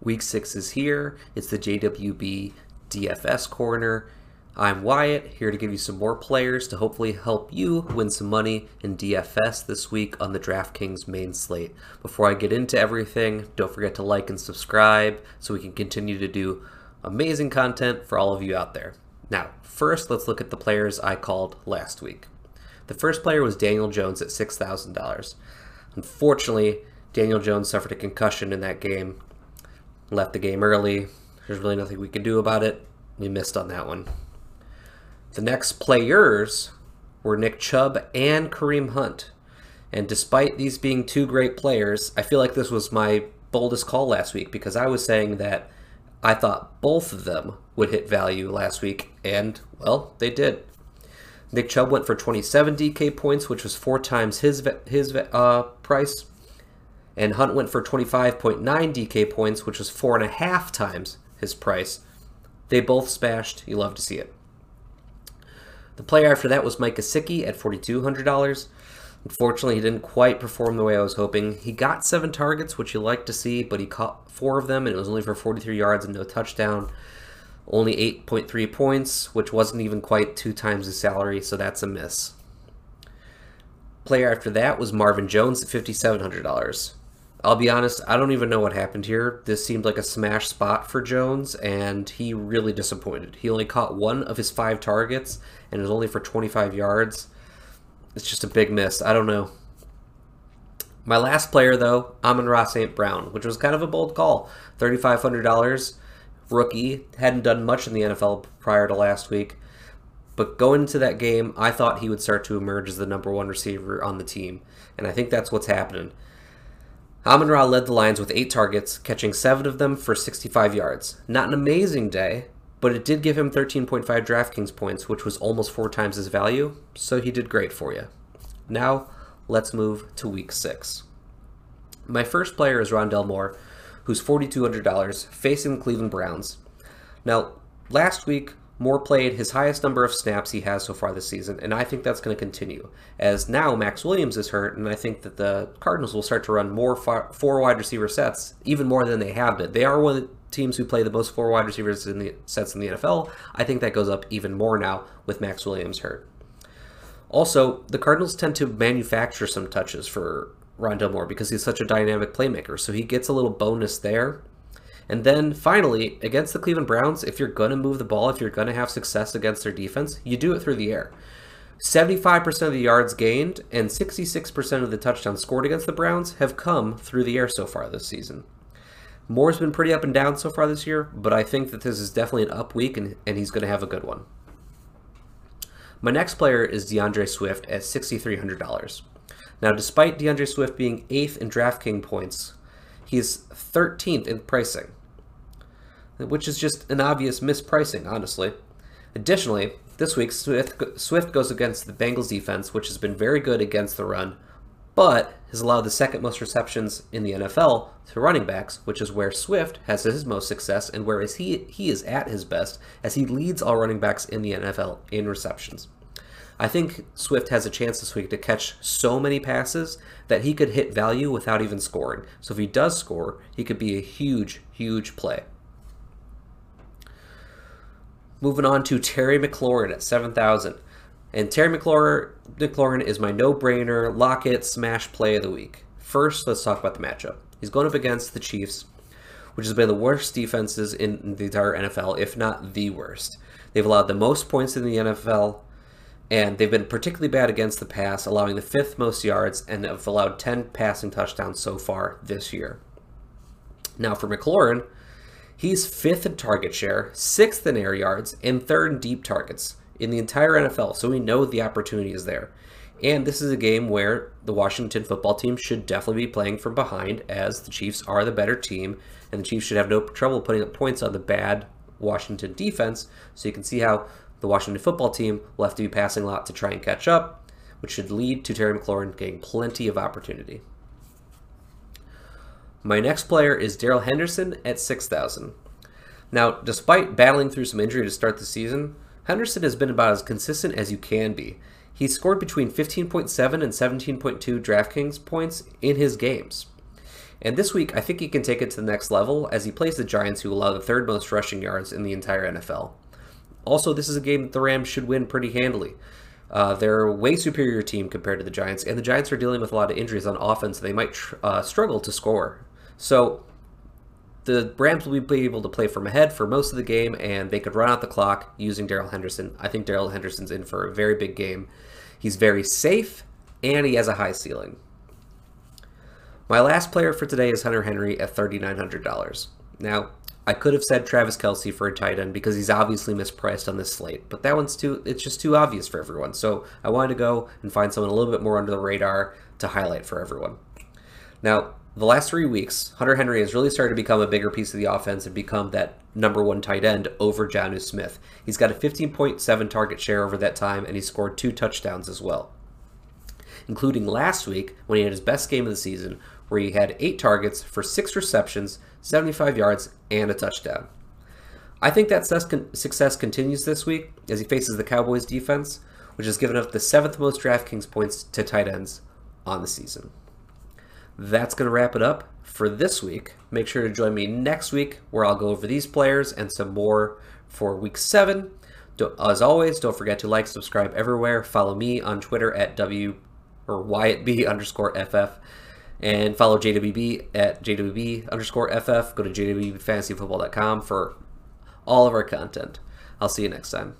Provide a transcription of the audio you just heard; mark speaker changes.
Speaker 1: Week 6 is here. It's the JWB DFS corner. I'm Wyatt, here to give you some more players to hopefully help you win some money in DFS this week on the DraftKings main slate. Before I get into everything, don't forget to like and subscribe so we can continue to do amazing content for all of you out there. Now, first, let's look at the players I called last week. The first player was Daniel Jones at $6,000. Unfortunately, Daniel Jones suffered a concussion in that game, left the game early. There's really nothing we can do about it. We missed on that one. The next players were Nick Chubb and Kareem Hunt. And despite these being two great players, I feel like this was my boldest call last week because I was saying that I thought both of them would hit value last week, and, well, they did. Nick Chubb went for 27 DK points, which was four times his his uh, price, and Hunt went for 25.9 DK points, which was four and a half times his price. They both smashed. You love to see it. The player after that was Mike Gesicki at $4,200. Unfortunately, he didn't quite perform the way I was hoping. He got seven targets, which you like to see, but he caught four of them, and it was only for 43 yards and no touchdown. Only 8.3 points, which wasn't even quite two times his salary, so that's a miss. Player after that was Marvin Jones at $5,700. I'll be honest, I don't even know what happened here. This seemed like a smash spot for Jones, and he really disappointed. He only caught one of his five targets, and it was only for 25 yards. It's just a big miss. I don't know. My last player, though, Amon-Ra St. Brown, which was kind of a bold call. $3,500. Rookie. Hadn't done much in the NFL prior to last week. But going into that game, I thought he would start to emerge as the number one receiver on the team. And I think that's what's happening. Amon Ra led the Lions with eight targets, catching seven of them for 65 yards. Not an amazing day, but it did give him 13.5 DraftKings points, which was almost four times his value, so he did great for you. Now, let's move to week six. My first player is Rondale Moore, who's $4,200, facing the Cleveland Browns. Now, last week, Moore played his highest number of snaps he has so far this season, and I think that's going to continue. As now Maxx Williams is hurt, and I think that the Cardinals will start to run more four wide receiver sets, even more than they have been. They are one of the teams who play the most four wide receivers in the sets in the NFL. I think that goes up even more now with Maxx Williams hurt. Also, the Cardinals tend to manufacture some touches for Rondale Moore because he's such a dynamic playmaker, so he gets a little bonus there. And then finally, against the Cleveland Browns, if you're going to move the ball, if you're going to have success against their defense, you do it through the air. 75% of the yards gained and 66% of the touchdowns scored against the Browns have come through the air so far this season. Moore's been pretty up and down so far this year, but I think that this is definitely an up week and, and he's going to have a good one. My next player is D'Andre Swift at $6,300. Now, despite D'Andre Swift being 8th in DraftKings points, he's 13th in pricing which is just an obvious mispricing, honestly. Additionally, this week Swift, Swift goes against the Bengals defense, which has been very good against the run, but has allowed the second most receptions in the NFL to running backs, which is where Swift has his most success and whereas he he is at his best as he leads all running backs in the NFL in receptions. I think Swift has a chance this week to catch so many passes that he could hit value without even scoring. So if he does score, he could be a huge, huge play. Moving on to Terry McLaurin at 7,000. And Terry McLaurin, McLaurin is my no-brainer lock-it smash play of the week. First, let's talk about the matchup. He's going up against the Chiefs, which has been the worst defenses in the entire NFL, if not the worst. They've allowed the most points in the NFL, and they've been particularly bad against the pass, allowing the fifth most yards, and have allowed 10 passing touchdowns so far this year. Now, for McLaurin, He's fifth in target share, sixth in air yards, and third in deep targets in the entire NFL, so we know the opportunity is there. And this is a game where the Washington football team should definitely be playing from behind, as the Chiefs are the better team, and the Chiefs should have no trouble putting up points on the bad Washington defense. So you can see how the Washington football team will have to be passing a lot to try and catch up, which should lead to Terry McLaurin getting plenty of opportunity. My next player is Darrell Henderson at 6,000. Now, despite battling through some injury to start the season, Henderson has been about as consistent as you can be. He scored between 15.7 and 17.2 DraftKings points in his games. And this week, I think he can take it to the next level as he plays the Giants, who allow the third most rushing yards in the entire NFL. Also, this is a game that the Rams should win pretty handily. Uh, they're a way superior team compared to the Giants, and the Giants are dealing with a lot of injuries on offense. So they might tr- uh, struggle to score. So the Rams will be able to play from ahead for most of the game, and they could run out the clock using Darrell Henderson. I think Darrell Henderson's in for a very big game. He's very safe, and he has a high ceiling. My last player for today is Hunter Henry at $3,900. Now, I could have said Travis Kelce for a tight end because he's obviously mispriced on this slate, but that one's too, it's just too obvious for everyone. So I wanted to go and find someone a little bit more under the radar to highlight for everyone. Now, the last three weeks, Hunter Henry has really started to become a bigger piece of the offense and become that number one tight end over Jonnu Smith. He's got a 15.7 target share over that time, and he scored two touchdowns as well, including last week when he had his best game of the season, where he had eight targets for six receptions, 75 yards, and a touchdown. I think that success continues this week as he faces the Cowboys defense, which has given up the seventh most DraftKings points to tight ends on the season. That's going to wrap it up for this week. Make sure to join me next week where I'll go over these players and some more for week seven. As always, don't forget to like, subscribe everywhere. Follow me on Twitter at W or WyattB underscore FF and follow JWB at JWB underscore FF. Go to JWBFantasyFootball.com for all of our content. I'll see you next time.